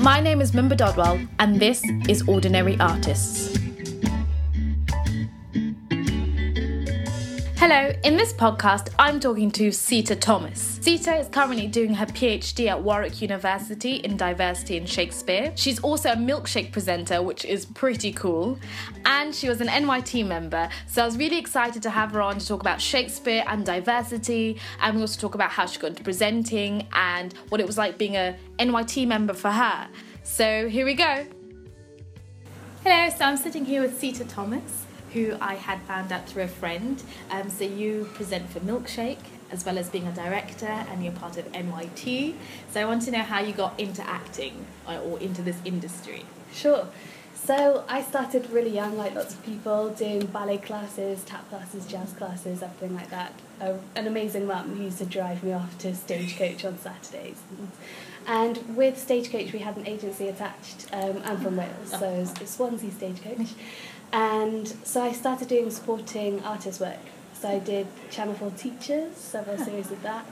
My name is Mimba Dodwell, and this is Ordinary Artists. Hello, in this podcast, I'm talking to Sita Thomas. Sita is currently doing her PhD at Warwick University in Diversity in Shakespeare. She's also a milkshake presenter, which is pretty cool. And she was an NYT member, so I was really excited to have her on to talk about Shakespeare and diversity. And we also talk about how she got into presenting and what it was like being a NYT member for her. So here we go. Hello, so I'm sitting here with Sita Thomas who I had found out through a friend. Um, so you present for Milkshake as well as being a director and you're part of NYT. So I want to know how you got into acting or, or into this industry. Sure. So I started really young, like lots of people, doing ballet classes, tap classes, jazz classes, everything like that. A, an amazing mum who used to drive me off to Stagecoach on Saturdays. And with Stagecoach, we had an agency attached. Um, I'm from Wales, so it's Swansea Stagecoach. And so I started doing supporting artist work. So I did Channel 4 Teachers, several series of that,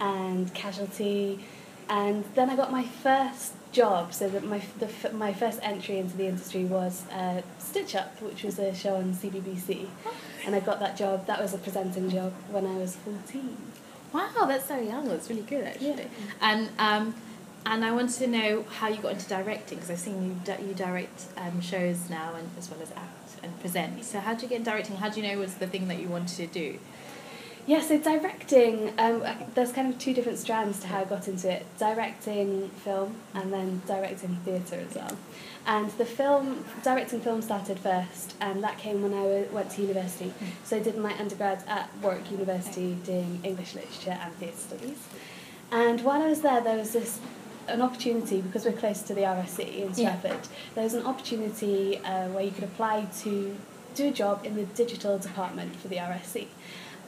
and Casualty. And then I got my first job. So that my the, my first entry into the industry was uh, Stitch Up, which was a show on CBBC, and I got that job. That was a presenting job when I was fourteen. Wow, that's so young. That's really good, actually. Yeah. And um, and I wanted to know how you got into directing because I've seen you di- you direct um, shows now and as well as act and present. So how did you get in directing? How do you know was the thing that you wanted to do? Yeah, so directing, um, there's kind of two different strands to how I got into it. Directing film and then directing theatre as well. And the film, directing film started first, and that came when I went to university. So I did my undergrad at Warwick University doing English literature and theatre studies. And while I was there, there was this an opportunity because we're close to the RSC in Stratford. Yeah. There was an opportunity uh, where you could apply to do a job in the digital department for the RSC,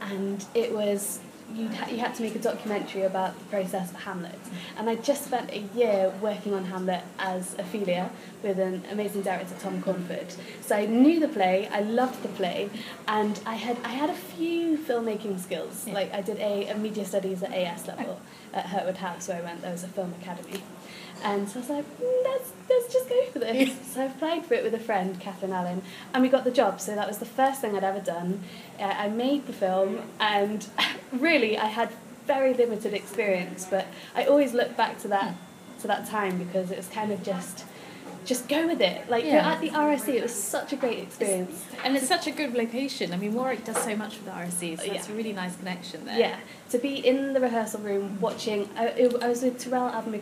and it was you ha- you had to make a documentary about the process of Hamlet. And I just spent a year working on Hamlet as Ophelia with an amazing director, Tom Cornford. So I knew the play, I loved the play, and I had I had a few filmmaking skills. Yeah. Like I did a, a media studies at AS level at Hurtwood House, where I went. There was a film academy. And so I was like, mm, let's, let's just go for this. so I applied for it with a friend, Catherine Allen, and we got the job. So that was the first thing I'd ever done. Uh, I made the film, and really, I had very limited experience, but I always look back to that to that time because it was kind of just just go with it. Like yeah. at the RSC, it was such a great experience, and it's such a good location. I mean, Warwick does so much for the RSC, so yeah. it's a really nice connection there. Yeah, to be in the rehearsal room watching. I, I was with Tarell Alvin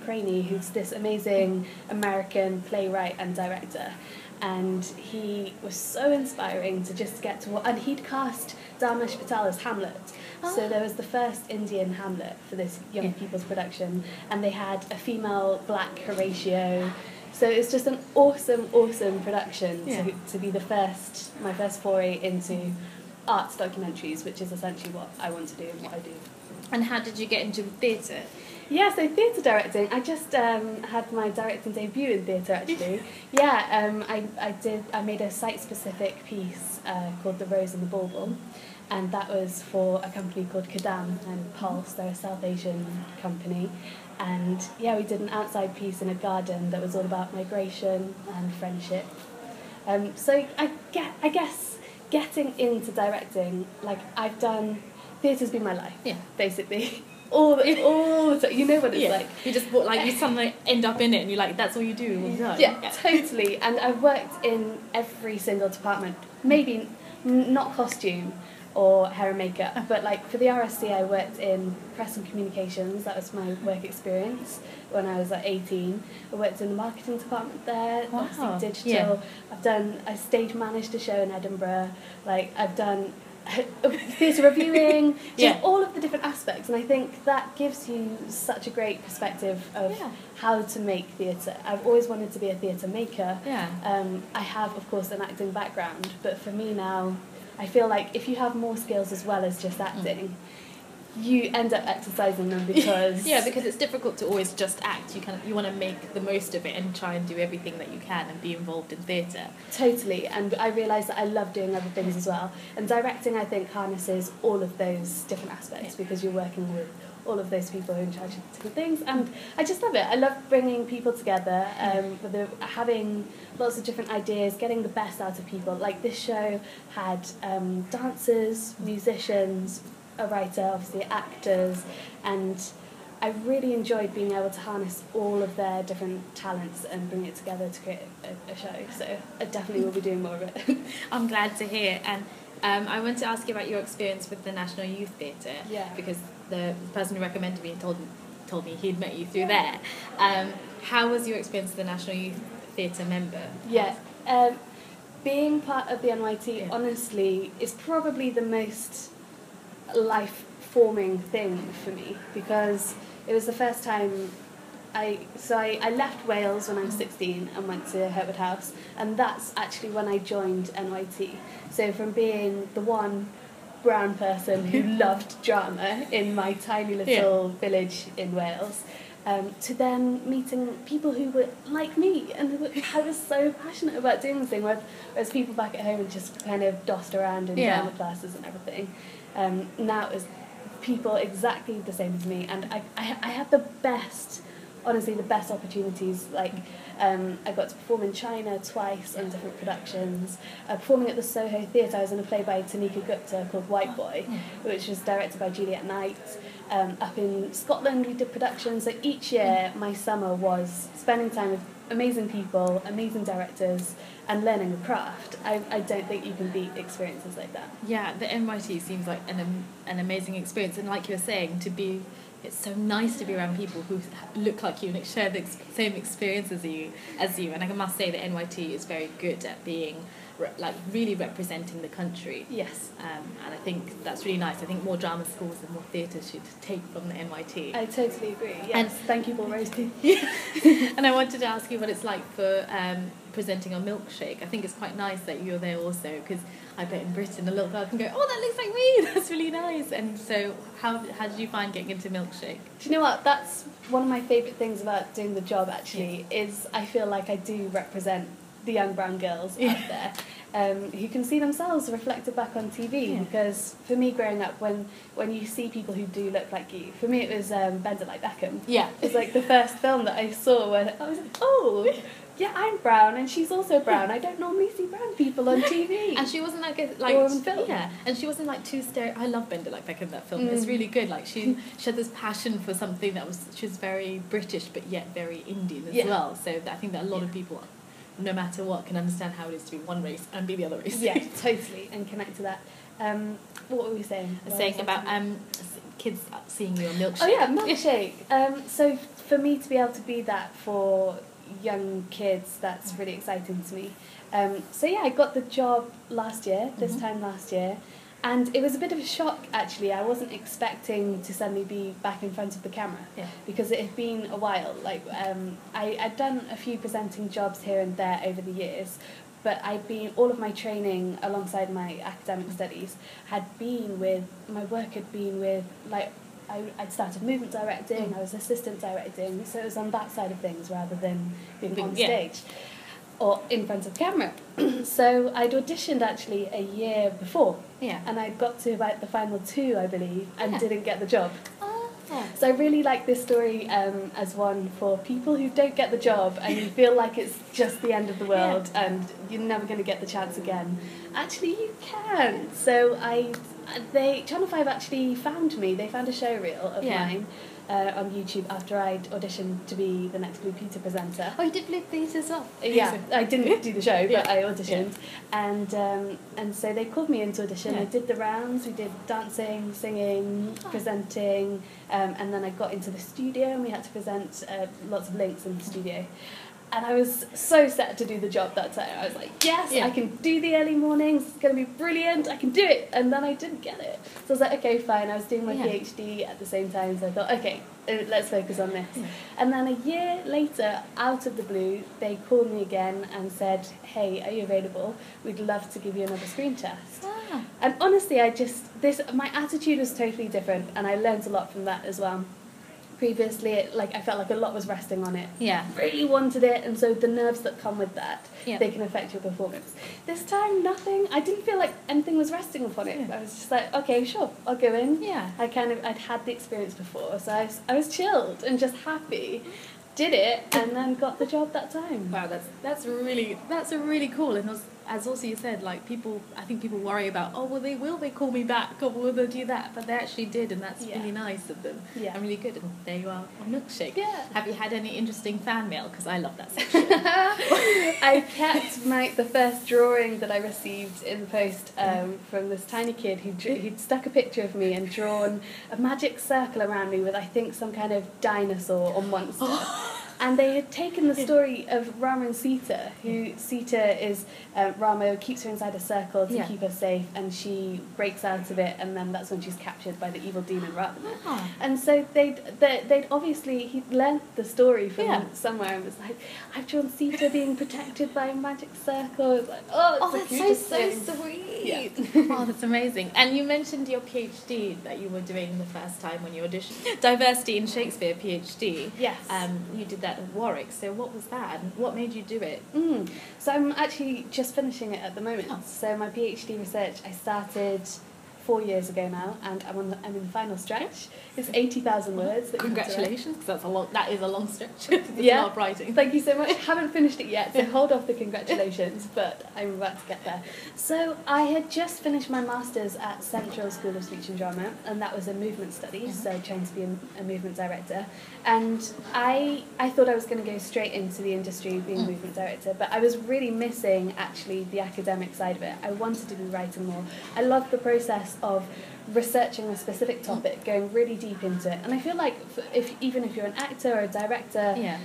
who's this amazing American playwright and director, and he was so inspiring to just get to. And he'd cast Dharmesh Patel as Hamlet. Oh. So ah. there was the first Indian Hamlet for this young people's production, and they had a female black Horatio so it's just an awesome, awesome production yeah. to, to be the first, my first foray into arts documentaries, which is essentially what I want to do and what I do. And how did you get into theatre? Yeah, so theatre directing. I just um, had my directing debut in theatre actually. yeah, um, I, I did. I made a site-specific piece uh, called The Rose and the Bulbul, and that was for a company called Kadam and Pulse. They're a South Asian company, and yeah, we did an outside piece in a garden that was all about migration and friendship. Um, so I get, I guess, getting into directing, like I've done, theatre's been my life. Yeah. Basically. all the, all the time. You know what it's yeah. like. You just like you suddenly end up in it, and you're like, that's all you do all the time. Yeah, yeah. totally. And I've worked in every single department. Maybe not costume, or hair and makeup. But like for the RSC, I worked in press and communications. That was my work experience when I was like 18. I worked in the marketing department there, wow. obviously digital. Yeah. I've done, I stage managed a show in Edinburgh. Like I've done theatre reviewing, yeah. all of the different aspects. And I think that gives you such a great perspective of yeah. how to make theatre. I've always wanted to be a theatre maker. Yeah. Um, I have, of course, an acting background, but for me now, I feel like if you have more skills as well as just mm. acting, mm. you end up exercising them because yeah, because it's difficult to always just act. You kind of you want to make the most of it and try and do everything that you can and be involved in theatre. Totally, and I realise that I love doing other things as well. And directing, I think, harnesses all of those different aspects because you're working with all of those people who are in charge of different things. And I just love it. I love bringing people together, um, with the, having lots of different ideas, getting the best out of people. Like this show had um, dancers, musicians, a writer, obviously actors, and I really enjoyed being able to harness all of their different talents and bring it together to create a, a show. So I definitely will be doing more of it. I'm glad to hear. And um, I want to ask you about your experience with the National Youth Theatre. Yeah. Because the person who recommended me told told me he'd met you through there. Um, how was your experience as the National Youth Theatre member? Yeah. Um, being part of the NYT, Yeah. honestly, is probably the most life forming thing for me because it was the first time I so I, I left Wales when I was 16 and went to Hurtwood House and that's actually when I joined NYT. So from being the one brown person who loved drama in my tiny little village in Wales um, to then meeting people who were like me and who were, I was so passionate about doing this thing whereas, whereas people back at home had just kind of dossed around in Yeah. drama classes and everything. Um, now it was people exactly the same as me and I, I, I had the best honestly the best opportunities like um, I got to perform in China twice in different productions. Uh, performing at the Soho Theatre I was in a play by Tanika Gupta called White Boy which was directed by Juliet Knight. Um, up in Scotland we did productions. So each year my summer was spending time with amazing people amazing directors and learning the craft. I, I don't think you can beat experiences like that. Yeah, the NYT seems like an an amazing experience, and like you were saying, to be it's so nice to be around people who look like you and share the same experience as you as you. And I must say that NYT is very good at being re- like really representing the country. yes Um, and I think that's really nice. I think more drama schools and more theatres should take from the NYT. I totally agree yes And- thank you Paul Roasty and I wanted to ask you what it's like for um, presenting a milkshake. I think it's quite nice that you're there also because I bet in Britain a little girl can go, oh, that looks like me. That's really nice. And so, how how did you find getting into milkshake? Do you know what? That's one of my favourite things about doing the job. Actually, is I feel like I do represent the young brown girls Yeah. out there um, who can see themselves reflected back on TV. Yeah. Because for me, growing up, when when you see people who do look like you, for me it was um, Bend It Like Beckham. Yeah. It's like the first film that I saw where I was like, oh, yeah, I'm brown and she's also brown. I don't normally see brown people on TV. And she wasn't like a, like Or on film. yeah, and she wasn't like too stereo. I love Bend It Like Beckham that film. It's Mm. really good. Like she she had this passion for something that was she was very British but yet very Indian as Yeah. well. So I think that a lot of people, no matter what, can understand how it is to be one race and be the other race. yeah, totally, and connect to that. Um, what were we saying? What saying about um kids seeing you on milkshake. Oh yeah, milkshake. Um, so for me to be able to be that for young kids, that's really exciting to me. Um, so yeah, I got the job last year, this Mhm. time last year, and it was a bit of a shock actually. I wasn't expecting to suddenly be back in front of the camera Yeah. because it had been a while. Like um, I, I'd done a few presenting jobs here and there over the years, but I'd been all of my training alongside my academic studies had been with my work had been with like I, I'd started movement directing, Mm. I was assistant directing, so it was on that side of things rather than being Being- on yeah. stage or in front of camera. so I'd auditioned actually a year before Yeah. and I'd got to about the final two, I believe, and Yeah. didn't get the job. Oh. So I really like this story um, as one for people who don't get the job and you feel like it's just the end of the world and you're never going to get the chance again. Actually, you can. So I, they Channel Five actually found me. They found a show reel of Yeah. mine uh, on YouTube after I'd auditioned to be the next Blue Peter presenter. Oh, you did Blue Peter as well. Yeah, I didn't do the show, but Yeah. I auditioned, and um, and so they called me into audition. I did the rounds. We did dancing, singing, Oh. presenting, um, and then I got into the studio, and we had to present uh, lots of links in the studio. And I was so set to do the job that day. I was like, yes, Yeah. I can do the early mornings. It's going to be brilliant. I can do it. And then I didn't get it. So I was like, okay, fine. I was doing my Yeah. PhD at the same time, so I thought, okay, uh, let's focus on this. Yeah. And then a year later, out of the blue, they called me again and said, hey, are you available? We'd love to give you another screen test. Ah. And honestly, I just, this, my attitude was totally different, and I learned a lot from that as well. Previously. It, like I felt like a lot was resting on it. Yeah. Really wanted it, and so the nerves that come with that, Yeah. they can affect your performance. This time, nothing. I didn't feel like anything was resting upon it. Yeah. I was just like, okay, sure, I'll go in. Yeah. I kind of I'd had the experience before, so I was, I was chilled and just happy. Did it, and then got the job that time. Wow, that's that's really that's a really cool. And as, as also you said, like people, I think people worry about, oh, well, they will they call me back, or will they do that? But they actually did, and that's Yeah. really nice of them. Yeah. and really good. And there you are on milkshake. Yeah. Have you had any interesting fan mail? Because I love that section. I kept my the first drawing that I received in the post um, from this tiny kid who drew, who'd stuck a picture of me and drawn a magic circle around me with I think some kind of dinosaur or monster. And they had taken the story of Rama and Sita, who Sita is uh, Rama keeps her inside a circle to Yeah. keep her safe, and she breaks out of it, and then that's when she's captured by the evil demon Ravana. Ah. And so they'd, they- they'd obviously, he'd learnt the story from Yeah. somewhere and was like, I've drawn Sita being protected by a magic circle. It's like, oh, it's Oh, that's so so sweet. Yeah. oh, that's amazing. And you mentioned your PhD that you were doing the first time when you auditioned. Diversity in Shakespeare PhD. Yes. Um, you did that at Warwick. So what was that? And what made you do it? Mm. So I'm actually just finishing it at the moment. Oh. So my PhD research I started four years ago now, and I'm on the, I'm in the final stretch. It's eighty thousand words. That you have to write. Congratulations, because that's a long. That is a long stretch. Yeah. of writing. Thank you so much. Haven't finished it yet, so hold off the congratulations, but I'm about to get there. So I had just finished my masters at Central School of Speech and Drama, and that was a movement studies, so trying to be a, a movement director. And I I thought I was going to go straight into the industry being a mm. movement director, but I was really missing actually the academic side of it. I wanted to be writing more. I loved the process of researching a specific topic, going really deep into it, and I feel like if even if you're an actor or a director, Yeah.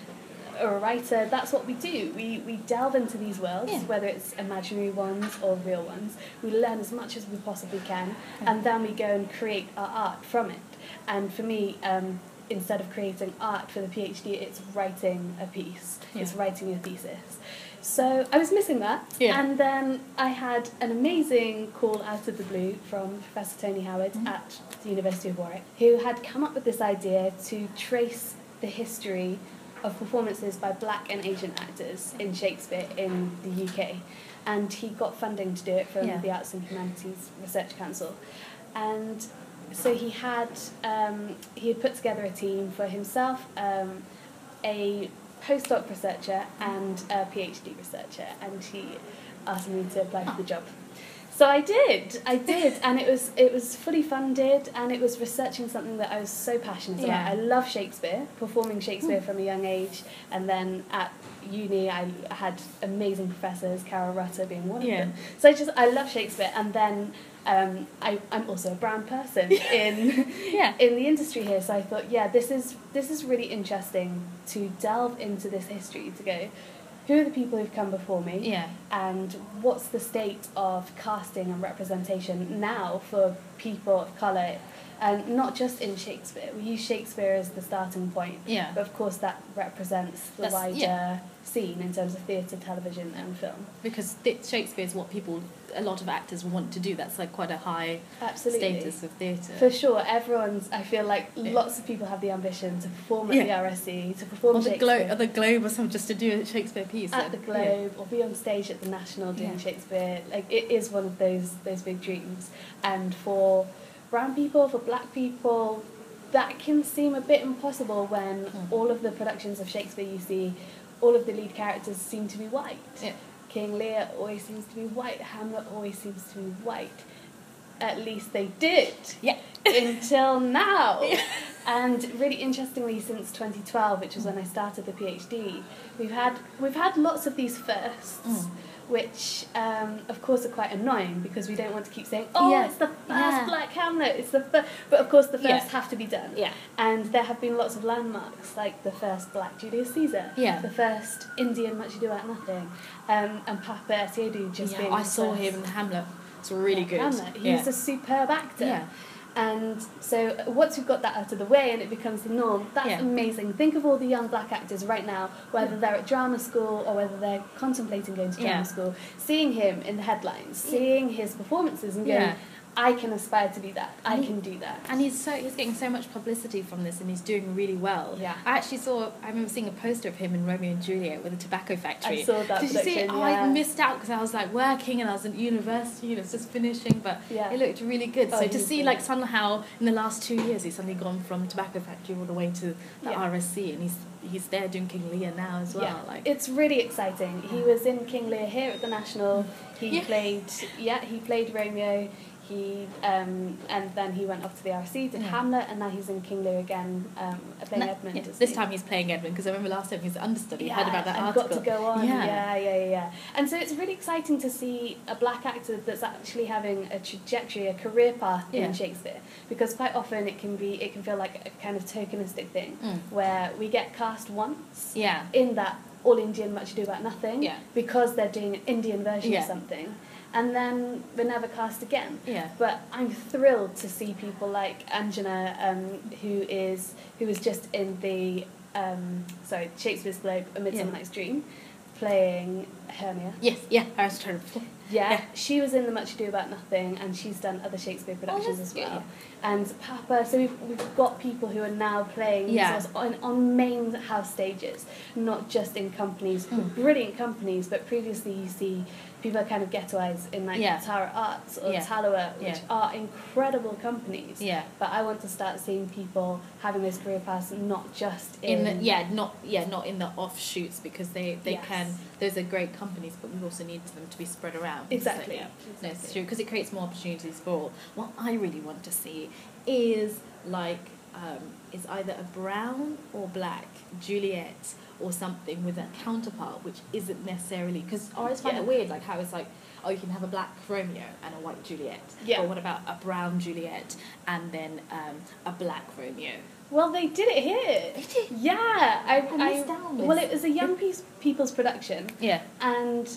or a writer, that's what we do. We, we delve into these worlds, Yeah. whether it's imaginary ones or real ones. We learn as much as we possibly can, Yeah. and then we go and create our art from it. And for me, um, instead of creating art for the PhD, it's writing a piece, it's writing a thesis. So I was missing that, Yeah. and then I had an amazing call out of the blue from Professor Tony Howard Mhm. at the University of Warwick, who had come up with this idea to trace the history of performances by black and Asian actors in Shakespeare in the UK. And he got funding to do it from Yeah. the Arts and Humanities Research Council. And so he had um, he had put together a team for himself, um, a postdoc researcher and a PhD researcher, and he asked me to apply for the job. So I did, I did, and it was it was fully funded, and it was researching something that I was so passionate Yeah. about. I love Shakespeare, performing Shakespeare mm. from a young age, and then at uni I had amazing professors, Carol Rutter being one Yeah. of them. So I just I love Shakespeare, and then um, I I'm also a brown person in Yeah. in the industry here. So I thought, yeah, this is this is really interesting to delve into this history to go. Who are the people who've come before me? Yeah. and what's the state of casting and representation now for people of colour and not just in Shakespeare. We use Shakespeare as the starting point, Yeah. but of course that represents the That's- wider yeah. scene in terms of theatre, television, and film. Because th- Shakespeare is what people, a lot of actors want to do. That's like quite a high Absolutely. status of theatre. For sure, everyone's. I feel like Yeah. lots of people have the ambition to perform at Yeah. the RSC, to perform Or the, Shakespeare Glo- or the Globe or something, just to do a Shakespeare piece. at yeah. the Globe or be on stage at the National doing Yeah. Shakespeare. Like it is one of those those big dreams. And for brown people, for black people, that can seem a bit impossible when Mm. all of the productions of Shakespeare you see, all of the lead characters seem to be white. Yeah. King Lear always seems to be white. Hamlet always seems to be white. At least they did Yeah. until now. Yeah. And really interestingly, since 2012, which was when I started the PhD, we've had we've had lots of these firsts, Mm. Which um, of course are quite annoying because we don't want to keep saying, "Oh, Yeah. it's the first Yeah. Black Hamlet." It's the first, but of course the first Yeah. have to be done. Yeah. And there have been lots of landmarks, like the first Black Julius Caesar, Yeah. the first Indian Much Ado About Nothing, um, and Paapa Essiedu just yeah, being I saw first him in Hamlet. It's really good. Hamlet. He's a superb actor. Yeah. And so once we've got that out of the way and it becomes the norm, that's Yeah. amazing. Think of all the young black actors right now, whether mm. they're at drama school or whether they're contemplating going to drama Yeah. school, seeing him in the headlines, seeing his performances and going, Yeah. I can aspire to be that. I And he- can do that. And he's so he's getting so much publicity from this, and he's doing really well. Yeah. I actually saw. I remember seeing a poster of him in Romeo and Juliet with a tobacco factory. I saw that Did you see it? production, Oh, I missed out because I was like working and I was at university and it was just finishing, but Yeah. it looked really good. Oh, so to see good. like somehow in the last two years he's suddenly gone from tobacco factory all the way to the Yeah. RSC, and he's he's there doing King Lear now as well. yeah, Like it's really exciting. He was in King Lear here at the National. He Yeah. played, yeah, he played Romeo. He um, and then he went off to the RC, did Yeah. Hamlet, and now he's in King Lear again, um, playing No, Edmund. yeah, this time he's playing Edmund because I remember last time he was understudy. I heard about that and article. got to go on. Yeah. Yeah. yeah, yeah, yeah, And so it's really exciting to see a black actor that's actually having a trajectory, a career path Yeah. in Shakespeare. Because quite often it can be, it can feel like a kind of tokenistic thing, Mm. where we get cast once Yeah. in that all Indian Much Ado About Nothing, Yeah. because they're doing an Indian version Yeah. of something, and then we're never cast again. Yeah. But I'm thrilled to see people like Anjana, um, who is who was just in the um, sorry Shakespeare's Globe, A Midsummer Yeah. Night's Dream, playing Hermia. Yes. Yeah. I was trying to. Yeah, Yeah. she was in The Much Ado About Nothing, and she's done other Shakespeare productions that's as good, well. And Paapa, so we've, we've got people who are now playing Yeah. themselves on, on main house stages, not just in companies, Mm. brilliant companies, but previously you see people are kind of ghettoized in like Yeah. Tara Arts or Yeah. Talawa, which Yeah. are incredible companies. Yeah. But I want to start seeing people having those career paths, not just in, in the, yeah not yeah not in the offshoots because they they Yes. can those are great companies but we also need them to be spread around Exactly. so, yeah no it's true because it creates more opportunities for all what i really want to see is like um, is either a brown or black juliet or something with a counterpart which isn't necessarily because i always find Yeah. it weird like how it's like oh you can have a black romeo and a white juliet Yeah. but what about a brown juliet and then um, a black romeo Well, they did it here. They did? Yeah, I, I out Well, it was a young piece, people's production, yeah and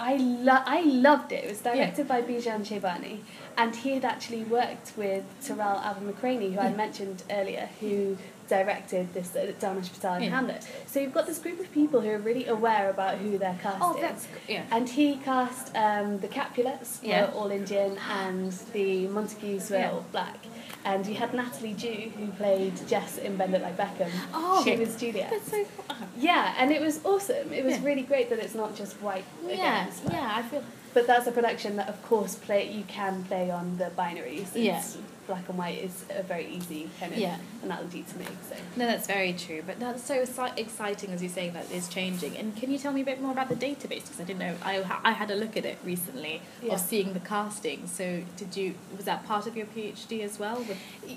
I lo- I loved it. It was directed by Bijan Sheibani, and he had actually worked with Tarell Alvin McCraney, who I mentioned earlier, who directed this uh, Danish Battalion Yeah. Hamlet. So you've got this group of people who are really aware about who they're casting. oh that's yeah And he cast um, the Capulets were Yeah. all Indian and the Montagues were Yeah. all black. And you had Natalie Dew who played Jess in Bend It Like Beckham. Oh, she was Juliet. That's so uh-huh. Yeah, and it was awesome. It was Yeah. really great that it's not just white Yeah, against yeah, I feel. But that's a production that, of course, play you can play on the binaries. Yeah. Black and white is a very easy kind of Yeah. analogy to make. So. No, that's very true. But that's so exciting as you're saying that it's changing. And can you tell me a bit more about the database? Because I didn't know. I, I had a look at it recently Yeah. of seeing the casting. So did you? Was that part of your PhD as well?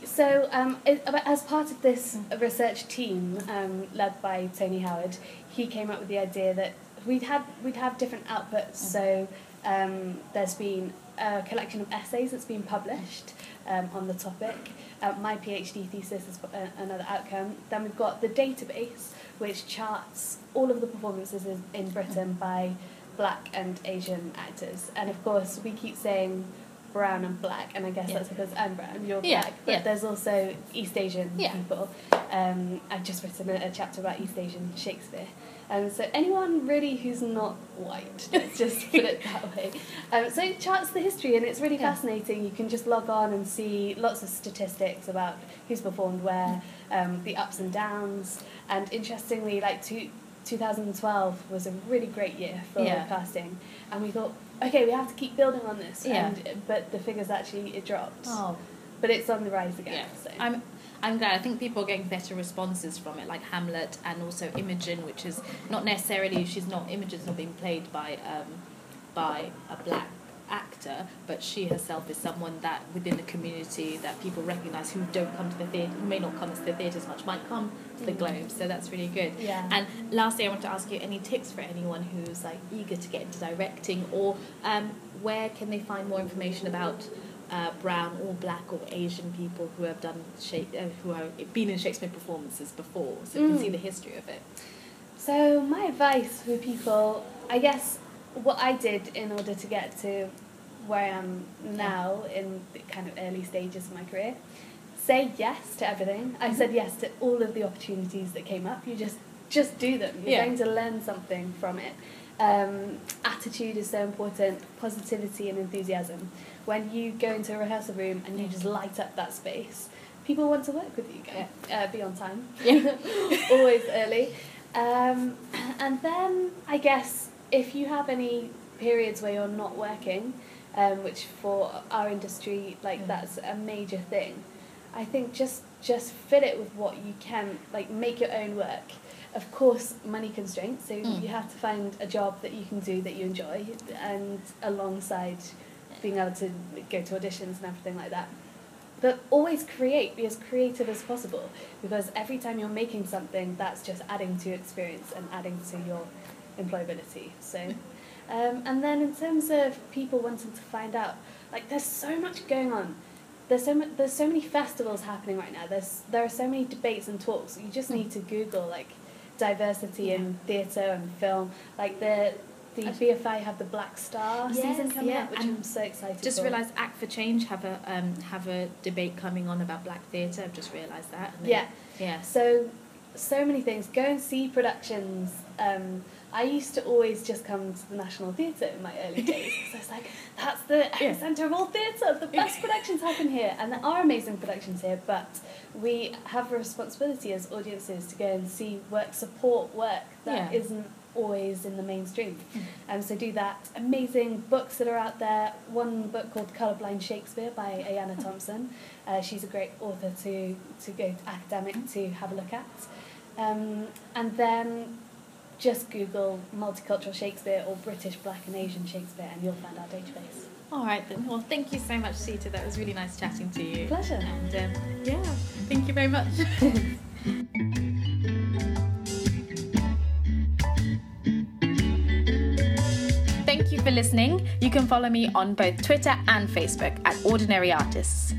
So, um, as part of this research team um, led by Tony Howard, he came up with the idea that we'd have we'd have different outputs. So, um, there's been a collection of essays that's been published um, on the topic. Uh, my PhD thesis is another outcome. Then we've got the database, which charts all of the performances in, in Britain by black and Asian actors. And of course, we keep saying brown and black, and I guess Yeah. that's because I'm brown, you're Yeah, black. But yeah. there's also East Asian people. Um, I've just written a, a chapter about East Asian Shakespeare. Um, so anyone really who's not white, let's just put it that way. Um, so it charts the history and it's really Yeah. fascinating. You can just log on and see lots of statistics about who's performed where, um, the ups and downs. And interestingly, like two, 2012 was a really great year for Yeah. casting. And we thought, okay, we have to keep building on this. Yeah. And, but the figures actually, it dropped. oh, But it's on the rise again. yeah. So. I'm. I'm glad. I think people are getting better responses from it, like Hamlet and also Imogen, which is not necessarily she's not Imogen's not being played by um, by a black actor, but she herself is someone that within the community that people recognise who don't come to the theatre, who may not come to the theatre as much, might come to the Globe. So that's really good. Yeah. And lastly, I want to ask you any tips for anyone who's like eager to get into directing, or um, where can they find more information about uh, brown or black or Asian people who have done Shake, uh, who have been in Shakespeare performances before, so you can Mm. see the history of it. So my advice for people, I guess, what I did in order to get to where I am now in the kind of early stages of my career, say yes to everything. I said yes to all of the opportunities that came up. You just just do them. You're Yeah. going to learn something from it. Um, attitude is so important, positivity and enthusiasm. When you go into a rehearsal room and you just light up that space, people want to work with you. Go, uh, be on time, Yeah. always early. Um, and then I guess if you have any periods where you're not working, um, which for our industry, like Mm. that's a major thing. I think just just fit it with what you can, like make your own work. Of course, money constraints, so Mm. you have to find a job that you can do that you enjoy, and alongside being able to go to auditions and everything like that. But always create, be as creative as possible, because every time you're making something, that's just adding to your experience and adding to your employability. So, um, and then in terms of people wanting to find out, like there's so much going on. There's so much, there's so many festivals happening right now. There's there are so many debates and talks. You just need to Google like diversity in theatre and film. Like the the BFI have the Black Star season coming yeah, up, which I'm so excited Just for. realised Act for Change have a um, have a debate coming on about black theatre. I've just realised that. Yeah. Yeah. So, so many things. Go and see productions. Um, I used to always just come to the National Theatre in my early days because I was like, that's the Yeah. epicenter of all theatre. The best productions happen here, and there are amazing productions here. But we have a responsibility as audiences to go and see work, support work that Yeah. not always in the mainstream. Mm. Um, so do that. Amazing books that are out there. One book called Colourblind Shakespeare by Ayanna Thompson. Uh, she's a great author to, to go academic to have a look at. Um, and then just Google multicultural Shakespeare or British Black and Asian Shakespeare and you'll find our database. All right then. Well, thank you so much, Sita. That was really nice chatting to you. Pleasure. And um, yeah, thank you very much. Thank you for listening. You can follow me on both Twitter and Facebook at Ordinary Artists.